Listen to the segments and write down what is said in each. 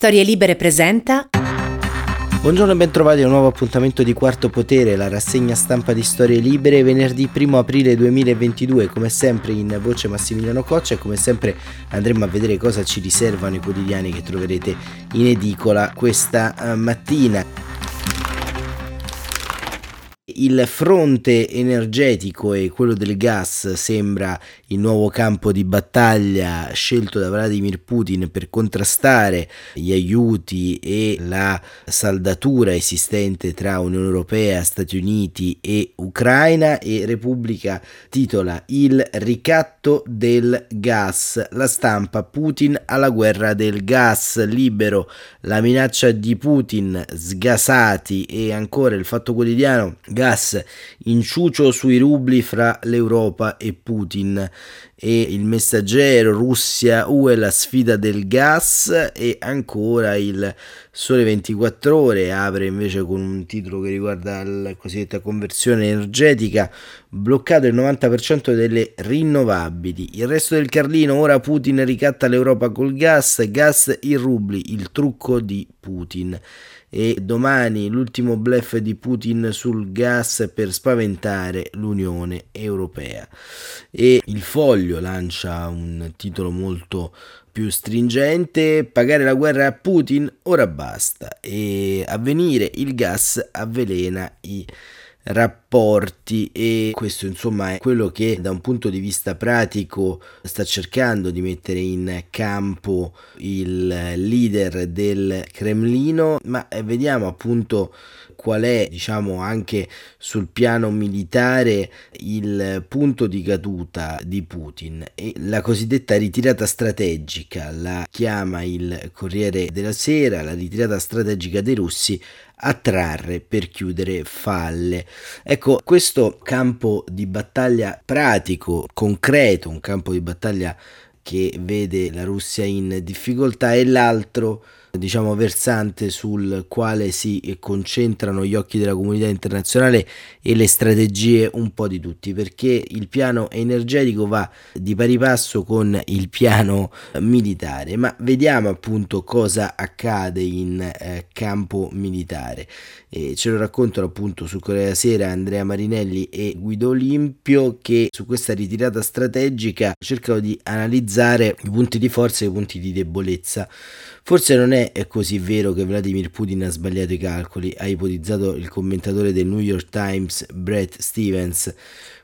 Storie Libere presenta. Buongiorno e bentrovati a un nuovo appuntamento di Quarto Potere, la rassegna stampa di Storie Libere, venerdì 1 aprile 2022, come sempre in voce Massimiliano Coccia e come sempre andremo a vedere cosa ci riservano i quotidiani che troverete in edicola questa eh, mattina il fronte energetico e quello del gas sembra il nuovo campo di battaglia scelto da Vladimir Putin per contrastare gli aiuti e la saldatura esistente tra Unione Europea, Stati Uniti e Ucraina. E Repubblica titola Il ricatto del gas, la stampa Putin alla guerra del gas. Libero, la minaccia di Putin, sgasati. E ancora il fatto quotidiano gas inciucio sui rubli fra l'Europa e Putin e il messaggero Russia UE la sfida del gas e ancora il Sole 24 ore. Apre invece con un titolo che riguarda la cosiddetta conversione energetica bloccato il 90% delle rinnovabili. Il resto del Carlino ora Putin ricatta l'Europa col gas gas in rubli il trucco di Putin. E domani l'ultimo bluff di Putin sul gas per spaventare l'Unione Europea. E il foglio lancia un titolo molto più stringente, pagare la guerra a Putin? Ora basta. E avvenire il gas avvelena i rapporti e questo insomma è quello che da un punto di vista pratico sta cercando di mettere in campo il leader del Cremlino. Ma eh, vediamo appunto qual è diciamo anche sul piano militare il punto di caduta di Putin. E la cosiddetta ritirata strategica la chiama il Corriere della Sera la ritirata strategica dei russi attrarre per chiudere falle. Ecco, questo campo di battaglia pratico, concreto, un campo di battaglia che vede la Russia in difficoltà e l'altro diciamo versante sul quale si concentrano gli occhi della comunità internazionale e le strategie un po' di tutti perché il piano energetico va di pari passo con il piano militare. Ma vediamo appunto cosa accade in eh, campo militare. E ce lo raccontano appunto su Corea Sera Andrea Marinelli e Guido Olimpio che su questa ritirata strategica cercano di analizzare i punti di forza e i punti di debolezza Forse non è così vero che Vladimir Putin ha sbagliato i calcoli, ha ipotizzato il commentatore del New York Times Brett Stevens.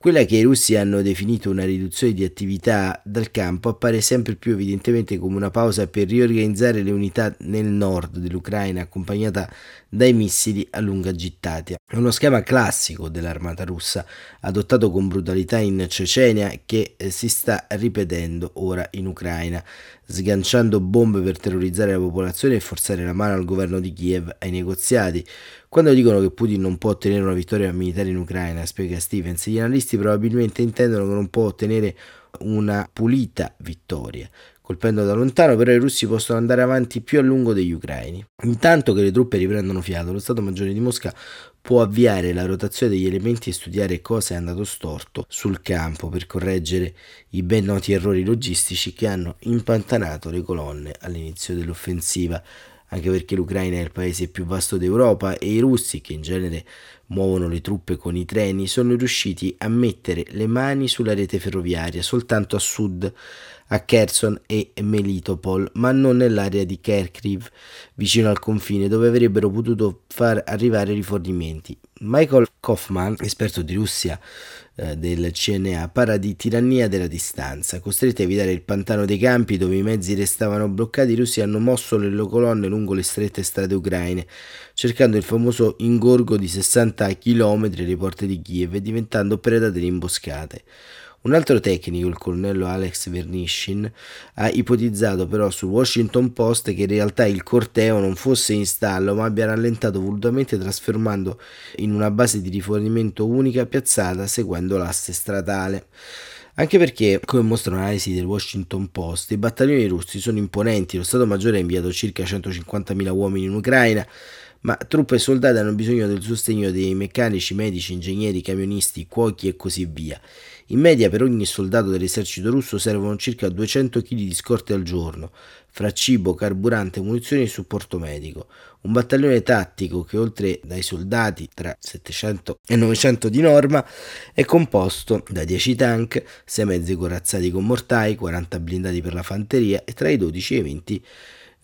Quella che i russi hanno definito una riduzione di attività dal campo appare sempre più evidentemente come una pausa per riorganizzare le unità nel nord dell'Ucraina accompagnata dai missili a lunga gittata. È uno schema classico dell'armata russa, adottato con brutalità in Cecenia, che eh, si sta ripetendo ora in Ucraina, sganciando bombe per terrorizzare la popolazione e forzare la mano al governo di Kiev ai negoziati. Quando dicono che Putin non può ottenere una vittoria militare in Ucraina, spiega Stevens, gli analisti probabilmente intendono che non può ottenere una pulita vittoria. Colpendo da lontano, però i russi possono andare avanti più a lungo degli ucraini. Intanto che le truppe riprendono fiato, lo Stato Maggiore di Mosca può avviare la rotazione degli elementi e studiare cosa è andato storto sul campo per correggere i ben noti errori logistici che hanno impantanato le colonne all'inizio dell'offensiva anche perché l'Ucraina è il paese più vasto d'Europa e i russi, che in genere muovono le truppe con i treni, sono riusciti a mettere le mani sulla rete ferroviaria soltanto a sud, a Kherson e Melitopol, ma non nell'area di Kharkiv, vicino al confine, dove avrebbero potuto far arrivare rifornimenti. Michael Kaufman, esperto di Russia eh, del CNA, parla di tirannia della distanza. Costretti a evitare il pantano dei campi dove i mezzi restavano bloccati, i russi hanno mosso le loro colonne lungo le strette strade ucraine, cercando il famoso ingorgo di 60 km alle porte di Kiev e diventando preda delle imboscate. Un altro tecnico, il colonnello Alex Vernishin, ha ipotizzato però sul Washington Post che in realtà il corteo non fosse in stallo ma abbia rallentato volutamente trasformando in una base di rifornimento unica piazzata seguendo l'asse stradale. Anche perché, come mostrano l'analisi del Washington Post, i battaglioni russi sono imponenti, lo Stato Maggiore ha inviato circa 150.000 uomini in Ucraina, ma truppe e soldati hanno bisogno del sostegno dei meccanici, medici, ingegneri, camionisti, cuochi e così via. In media per ogni soldato dell'esercito russo servono circa 200 kg di scorte al giorno, fra cibo, carburante, munizioni e supporto medico. Un battaglione tattico che oltre dai soldati tra 700 e 900 di norma è composto da 10 tank, 6 mezzi corazzati con mortai, 40 blindati per la fanteria e tra i 12 e i 20 eh,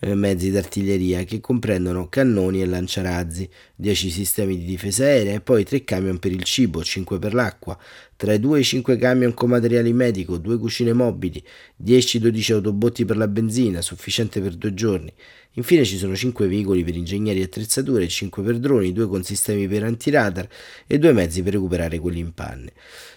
mezzi d'artiglieria che comprendono cannoni e lanciarazzi, 10 sistemi di difesa aerea e poi 3 camion per il cibo, 5 per l'acqua, tra i 2 e i 5 camion con materiale medico, 2 cucine mobili, 10-12 autobotti per la benzina, sufficiente per due giorni. Infine ci sono 5 veicoli per ingegneri e attrezzature, 5 per droni, 2 con sistemi per antiradar e 2 mezzi per recuperare quelli in panne.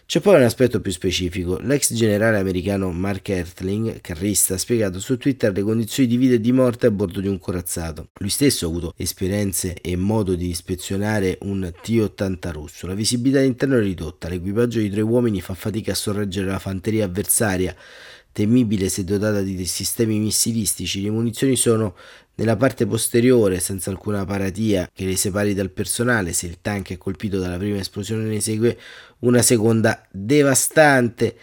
C'è poi un aspetto più specifico. L'ex generale americano Mark Ertling, carrista, ha spiegato su Twitter le condizioni di vita e di morte a bordo di un corazzato. Lui stesso ha avuto esperienze e modo di ispezionare un T-80 russo. La visibilità all'interno è ridotta, l'equipaggio di tre uomini fa fatica a sorreggere la fanteria avversaria temibile se dotata di sistemi missilistici. Le munizioni sono nella parte posteriore, senza alcuna paratia che le separi dal personale, se il tank è colpito dalla prima esplosione ne segue una seconda devastante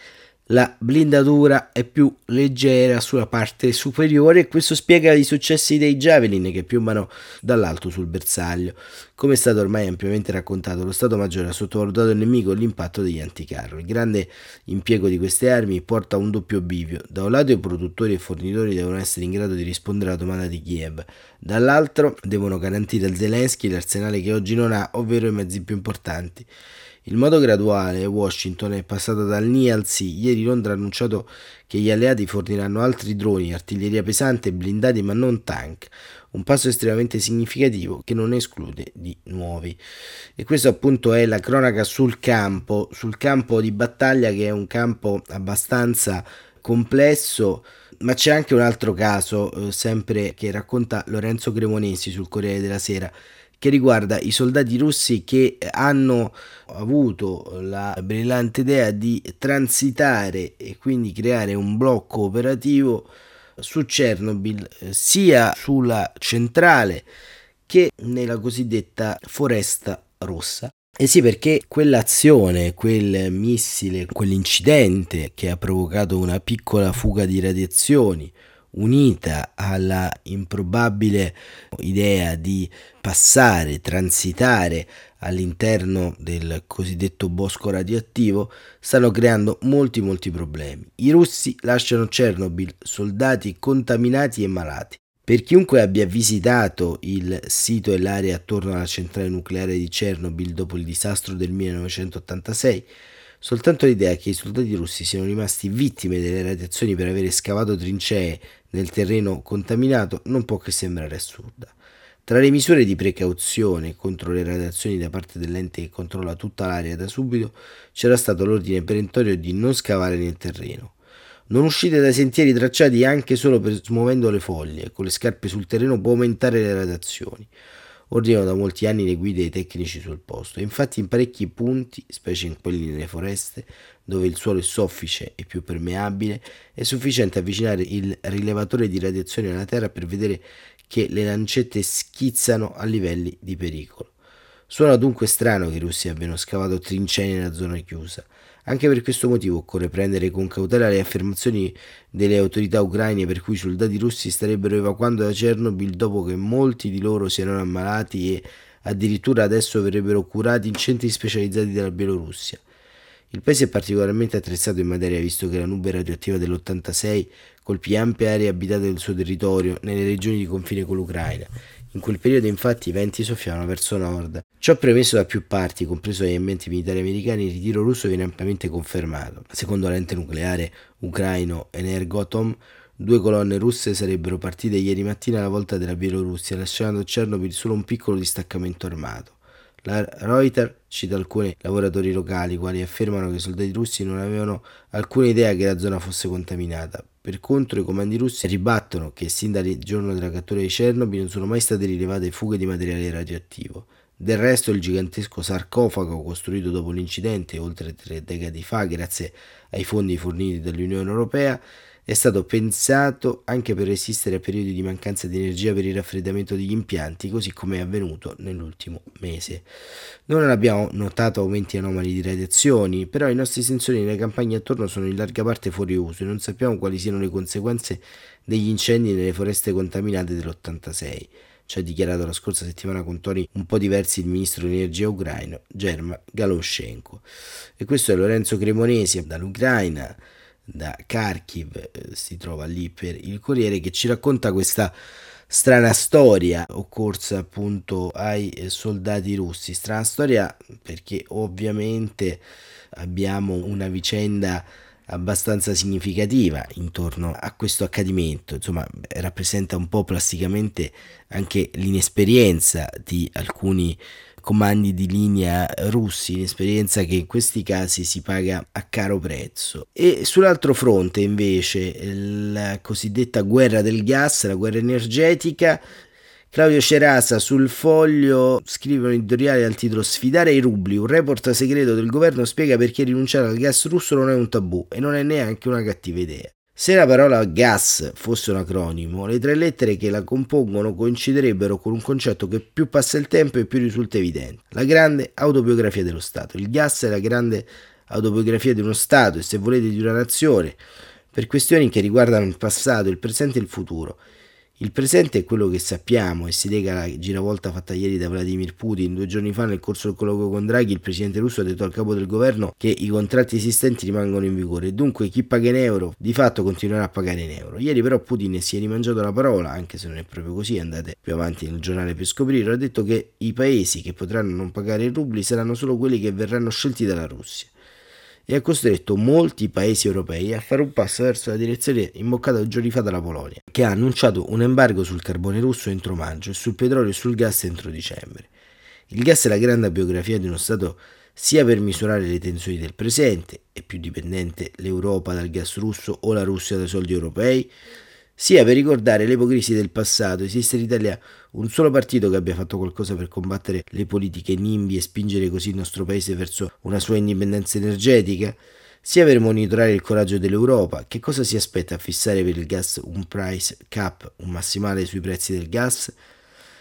la blindatura è più leggera sulla parte superiore e questo spiega i successi dei Javelin che piombano dall'alto sul bersaglio. Come è stato ormai ampiamente raccontato, lo Stato Maggiore ha sottovalutato il nemico e l'impatto degli anticarro. Il grande impiego di queste armi porta a un doppio bivio. Da un lato i produttori e fornitori devono essere in grado di rispondere alla domanda di Kiev, dall'altro devono garantire a Zelensky l'arsenale che oggi non ha, ovvero i mezzi più importanti. In modo graduale Washington è passata dal ni al sì. Ieri Londra ha annunciato che gli alleati forniranno altri droni, artiglieria pesante, blindati ma non tank. Un passo estremamente significativo che non esclude di nuovi. E questo appunto è la cronaca sul campo, sul campo di battaglia che è un campo abbastanza complesso. Ma c'è anche un altro caso, eh, sempre che racconta Lorenzo Cremonesi sul Corriere della Sera, che riguarda i soldati russi che hanno avuto la brillante idea di transitare e quindi creare un blocco operativo su Chernobyl sia sulla centrale che nella cosiddetta foresta rossa. Eh sì, perché quell'azione, quel missile, quell'incidente che ha provocato una piccola fuga di radiazioni, unita alla improbabile idea di passare, transitare all'interno del cosiddetto bosco radioattivo, stanno creando molti molti problemi. I russi lasciano Chernobyl soldati contaminati e malati. Per chiunque abbia visitato il sito e l'area attorno alla centrale nucleare di Chernobyl dopo il disastro del 1986, soltanto l'idea che i soldati russi siano rimasti vittime delle radiazioni per avere scavato trincee nel terreno contaminato non può che sembrare assurda. Tra le misure di precauzione contro le radiazioni da parte dell'ente che controlla tutta l'area da subito c'era stato l'ordine perentorio di non scavare nel terreno. Non uscite dai sentieri tracciati anche solo per smuovendo le foglie, con le scarpe sul terreno può aumentare le radiazioni. Ordinano da molti anni le guide e i tecnici sul posto. Infatti in parecchi punti, specie in quelli nelle foreste, dove il suolo è soffice e più permeabile, è sufficiente avvicinare il rilevatore di radiazione alla Terra per vedere che le lancette schizzano a livelli di pericolo. Suona dunque strano che i russi abbiano scavato trincee nella zona chiusa. Anche per questo motivo occorre prendere con cautela le affermazioni delle autorità ucraine per cui i soldati russi starebbero evacuando da Chernobyl dopo che molti di loro si erano ammalati e addirittura adesso verrebbero curati in centri specializzati della Bielorussia. Il paese è particolarmente attrezzato in materia visto che la nube radioattiva dell'86 colpì ampie aree abitate del suo territorio nelle regioni di confine con l'Ucraina. In quel periodo infatti i venti soffiavano verso nord. Ciò premesso da più parti, compreso gli ambienti militari americani, il ritiro russo viene ampiamente confermato. Secondo l'ente nucleare ucraino Energotom, due colonne russe sarebbero partite ieri mattina alla volta della Bielorussia, lasciando a Chernobyl solo un piccolo distaccamento armato. La Reuters cita alcuni lavoratori locali, quali affermano che i soldati russi non avevano alcuna idea che la zona fosse contaminata. Per contro, i comandi russi ribattono che sin dal giorno della cattura di Chernobyl non sono mai state rilevate fughe di materiale radioattivo. Del resto, il gigantesco sarcofago costruito dopo l'incidente, oltre tre decadi fa, grazie ai fondi forniti dall'Unione Europea, è stato pensato anche per resistere a periodi di mancanza di energia per il raffreddamento degli impianti, così come è avvenuto nell'ultimo mese. Non abbiamo notato aumenti anomali di radiazioni, però i nostri sensori nelle campagne attorno sono in larga parte fuori uso e non sappiamo quali siano le conseguenze degli incendi nelle foreste contaminate dell'86 ci ha dichiarato la scorsa settimana con toni un po' diversi il ministro dell'energia ucraino Germa Galoshenko. E questo è Lorenzo Cremonesi dall'Ucraina da Kharkiv, eh, si trova lì per il Corriere, che ci racconta questa strana storia occorsa appunto ai eh, soldati russi. Strana storia perché ovviamente abbiamo una vicenda abbastanza significativa intorno a questo accadimento, insomma rappresenta un po' plasticamente anche l'inesperienza di alcuni comandi di linea russi, un'esperienza che in questi casi si paga a caro prezzo. E sull'altro fronte invece la cosiddetta guerra del gas, la guerra energetica, Claudio Cerasa sul foglio scrive un editoriale al titolo Sfidare i rubli, un report segreto del governo spiega perché rinunciare al gas russo non è un tabù e non è neanche una cattiva idea. Se la parola gas fosse un acronimo, le tre lettere che la compongono coinciderebbero con un concetto che più passa il tempo e più risulta evidente. La grande autobiografia dello Stato. Il gas è la grande autobiografia di uno Stato e se volete di una nazione, per questioni che riguardano il passato, il presente e il futuro. Il presente è quello che sappiamo e si lega alla giravolta fatta ieri da Vladimir Putin. Due giorni fa, nel corso del colloquio con Draghi, il presidente russo ha detto al capo del governo che i contratti esistenti rimangono in vigore e dunque chi paga in euro di fatto continuerà a pagare in euro. Ieri però Putin si è rimangiato la parola, anche se non è proprio così, andate più avanti nel giornale per scoprirlo, ha detto che i paesi che potranno non pagare i rubli saranno solo quelli che verranno scelti dalla Russia e ha costretto molti paesi europei a fare un passo verso la direzione imboccata giorni fa dalla Polonia, che ha annunciato un embargo sul carbone russo entro maggio e sul petrolio e sul gas entro dicembre. Il gas è la grande biografia di uno Stato sia per misurare le tensioni del presente, è più dipendente l'Europa dal gas russo o la Russia dai soldi europei, sia per ricordare l'ipocrisia del passato. Esiste in Italia un solo partito che abbia fatto qualcosa per combattere le politiche NIMBY e spingere così il nostro paese verso una sua indipendenza energetica? Sia per monitorare il coraggio dell'Europa, che cosa si aspetta a fissare per il gas un price cap, un massimale sui prezzi del gas?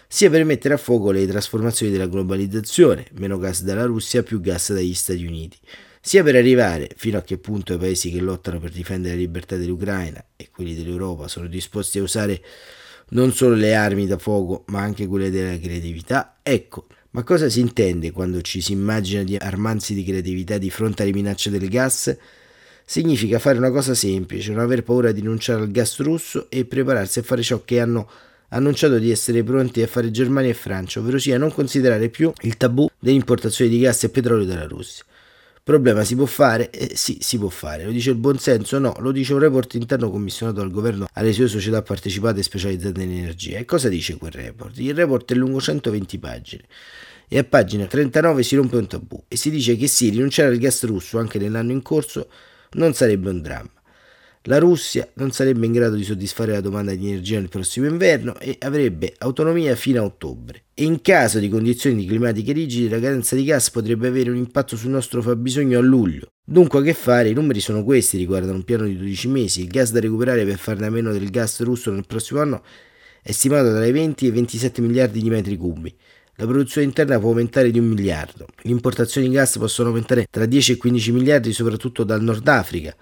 Sia per mettere a fuoco le trasformazioni della globalizzazione, meno gas dalla Russia, più gas dagli Stati Uniti sia per arrivare fino a che punto i paesi che lottano per difendere la libertà dell'Ucraina e quelli dell'Europa sono disposti a usare non solo le armi da fuoco ma anche quelle della creatività. Ecco, ma cosa si intende quando ci si immagina di armarsi di creatività di fronte alle minacce del gas? Significa fare una cosa semplice, non aver paura di rinunciare al gas russo e prepararsi a fare ciò che hanno annunciato di essere pronti a fare Germania e Francia, ovvero sia non considerare più il tabù dell'importazione di gas e petrolio dalla Russia. Problema si può fare? Eh, sì, si può fare. Lo dice il buonsenso? No, lo dice un report interno commissionato dal governo alle sue società partecipate specializzate in energia. E cosa dice quel report? Il report è lungo 120 pagine e a pagina 39 si rompe un tabù e si dice che sì, rinunciare al gas russo anche nell'anno in corso non sarebbe un dramma. La Russia non sarebbe in grado di soddisfare la domanda di energia nel prossimo inverno e avrebbe autonomia fino a ottobre. E in caso di condizioni climatiche rigide, la carenza di gas potrebbe avere un impatto sul nostro fabbisogno a luglio. Dunque, che fare? I numeri sono questi: riguardano un piano di 12 mesi. Il gas da recuperare per farne a meno del gas russo nel prossimo anno è stimato tra i 20 e i 27 miliardi di metri cubi. La produzione interna può aumentare di un miliardo. Le importazioni di gas possono aumentare tra 10 e 15 miliardi, soprattutto dal Nord Africa.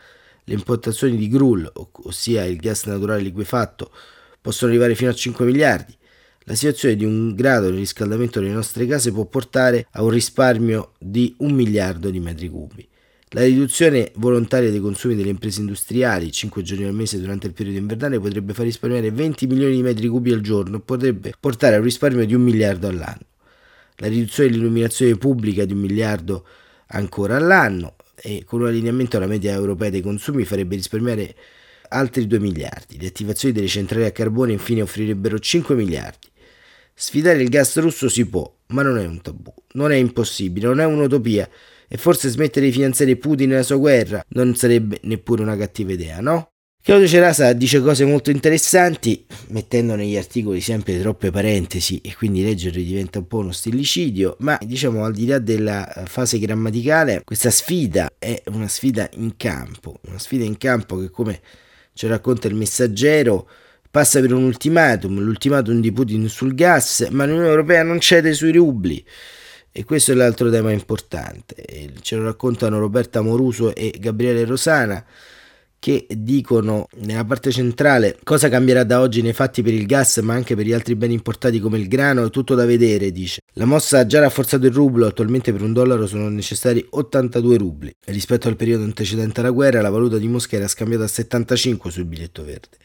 Le importazioni di GRUL, ossia il gas naturale liquefatto, possono arrivare fino a 5 miliardi. La situazione di un grado di riscaldamento delle nostre case può portare a un risparmio di un miliardo di metri cubi. La riduzione volontaria dei consumi delle imprese industriali, 5 giorni al mese durante il periodo invernale, potrebbe far risparmiare 20 milioni di metri cubi al giorno e potrebbe portare a un risparmio di un miliardo all'anno. La riduzione dell'illuminazione pubblica di un miliardo ancora all'anno e con un allineamento alla media europea dei consumi farebbe risparmiare altri 2 miliardi. Le attivazioni delle centrali a carbone infine offrirebbero 5 miliardi. Sfidare il gas russo si può, ma non è un tabù, non è impossibile, non è un'utopia e forse smettere di finanziare Putin nella sua guerra non sarebbe neppure una cattiva idea, no? Claudio Cerasa dice cose molto interessanti, mettendo negli articoli sempre troppe parentesi e quindi leggerli diventa un po' uno stillicidio, ma diciamo al di là della fase grammaticale, questa sfida è una sfida in campo, una sfida in campo che come ci racconta il messaggero, passa per un ultimatum, l'ultimatum di Putin sul gas, ma l'Unione Europea non cede sui rubli. E questo è l'altro tema importante. Ce lo raccontano Roberta Moruso e Gabriele Rosana che dicono nella parte centrale cosa cambierà da oggi nei fatti per il gas ma anche per gli altri beni importati come il grano, è tutto da vedere, dice. La mossa ha già rafforzato il rublo, attualmente per un dollaro sono necessari 82 rubli. Rispetto al periodo antecedente alla guerra la valuta di Mosca era scambiata a 75 sul biglietto verde.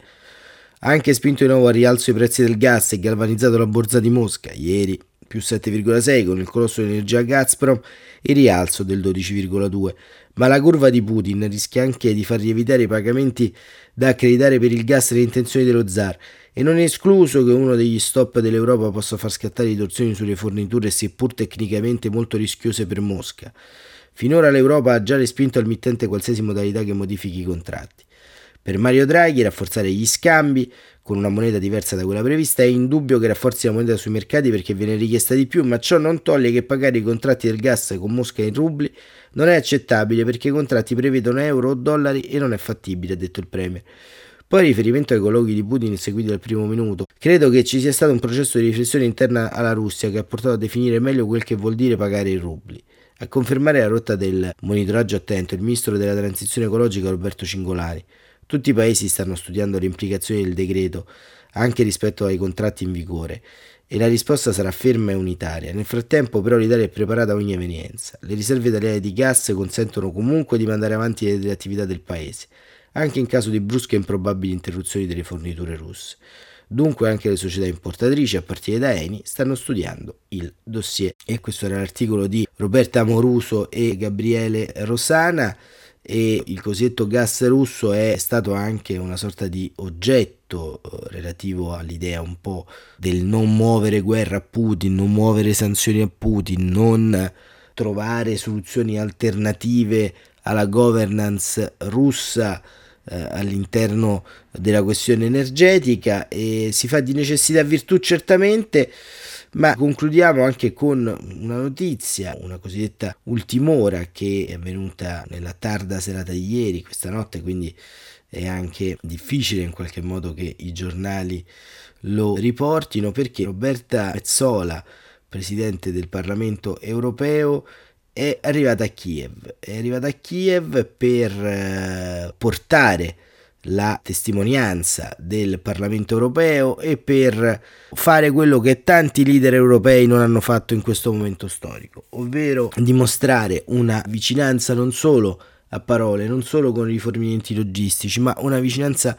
Ha anche spinto di nuovo al rialzo i prezzi del gas e galvanizzato la borsa di Mosca. Ieri più 7,6 con il colosso di energia Gazprom e rialzo del 12,2. Ma la curva di Putin rischia anche di far lievitare i pagamenti da accreditare per il gas le intenzioni dello zar e non è escluso che uno degli stop dell'Europa possa far scattare ritorsioni sulle forniture seppur tecnicamente molto rischiose per Mosca. Finora l'Europa ha già respinto al mittente qualsiasi modalità che modifichi i contratti. Per Mario Draghi rafforzare gli scambi con una moneta diversa da quella prevista è indubbio che rafforzi la moneta sui mercati perché viene richiesta di più, ma ciò non toglie che pagare i contratti del gas con Mosca in rubli non è accettabile perché i contratti prevedono euro o dollari e non è fattibile, ha detto il Premier. Poi riferimento ai colloqui di Putin seguiti dal primo minuto. Credo che ci sia stato un processo di riflessione interna alla Russia che ha portato a definire meglio quel che vuol dire pagare i rubli. A confermare la rotta del monitoraggio attento il ministro della transizione ecologica Roberto Cingolari. Tutti i paesi stanno studiando le implicazioni del decreto anche rispetto ai contratti in vigore e la risposta sarà ferma e unitaria. Nel frattempo però l'Italia è preparata a ogni evenienza. Le riserve italiane di gas consentono comunque di mandare avanti le attività del paese, anche in caso di brusche e improbabili interruzioni delle forniture russe. Dunque anche le società importatrici, a partire da Eni, stanno studiando il dossier. E questo era l'articolo di Roberta Moruso e Gabriele Rosana e il cosiddetto gas russo è stato anche una sorta di oggetto eh, relativo all'idea un po' del non muovere guerra a Putin, non muovere sanzioni a Putin, non trovare soluzioni alternative alla governance russa eh, all'interno della questione energetica e si fa di necessità virtù certamente ma concludiamo anche con una notizia, una cosiddetta ultimora che è avvenuta nella tarda serata di ieri, questa notte, quindi è anche difficile in qualche modo che i giornali lo riportino perché Roberta Mezzola, presidente del Parlamento europeo, è arrivata a Kiev. È arrivata a Kiev per eh, portare la testimonianza del Parlamento europeo e per fare quello che tanti leader europei non hanno fatto in questo momento storico, ovvero dimostrare una vicinanza non solo a parole, non solo con rifornimenti logistici, ma una vicinanza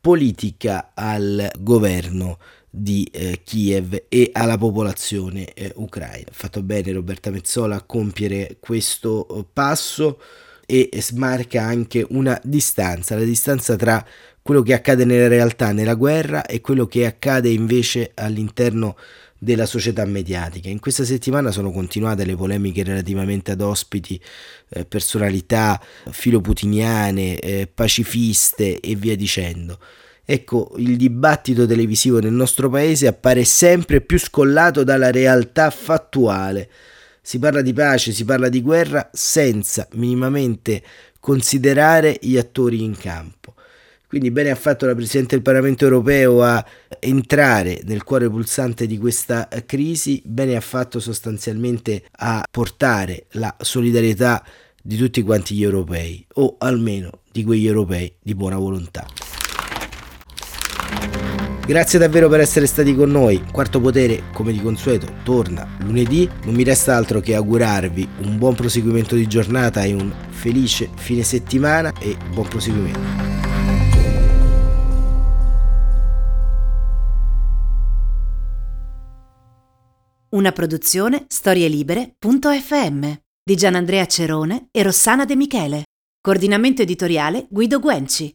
politica al governo di eh, Kiev e alla popolazione eh, ucraina. Fatto bene Roberta Mezzola a compiere questo eh, passo e smarca anche una distanza, la distanza tra quello che accade nella realtà, nella guerra e quello che accade invece all'interno della società mediatica. In questa settimana sono continuate le polemiche relativamente ad ospiti, eh, personalità filoputiniane, eh, pacifiste e via dicendo. Ecco, il dibattito televisivo nel nostro paese appare sempre più scollato dalla realtà fattuale si parla di pace, si parla di guerra senza minimamente considerare gli attori in campo. Quindi bene ha fatto la Presidente del Parlamento europeo a entrare nel cuore pulsante di questa crisi, bene ha fatto sostanzialmente a portare la solidarietà di tutti quanti gli europei, o almeno di quegli europei di buona volontà. Grazie davvero per essere stati con noi. Quarto Potere, come di consueto, torna lunedì. Non mi resta altro che augurarvi un buon proseguimento di giornata e un felice fine settimana e buon proseguimento. Una produzione storielibere.fm di Gianandrea Cerone e Rossana De Michele. Coordinamento editoriale Guido Guenci.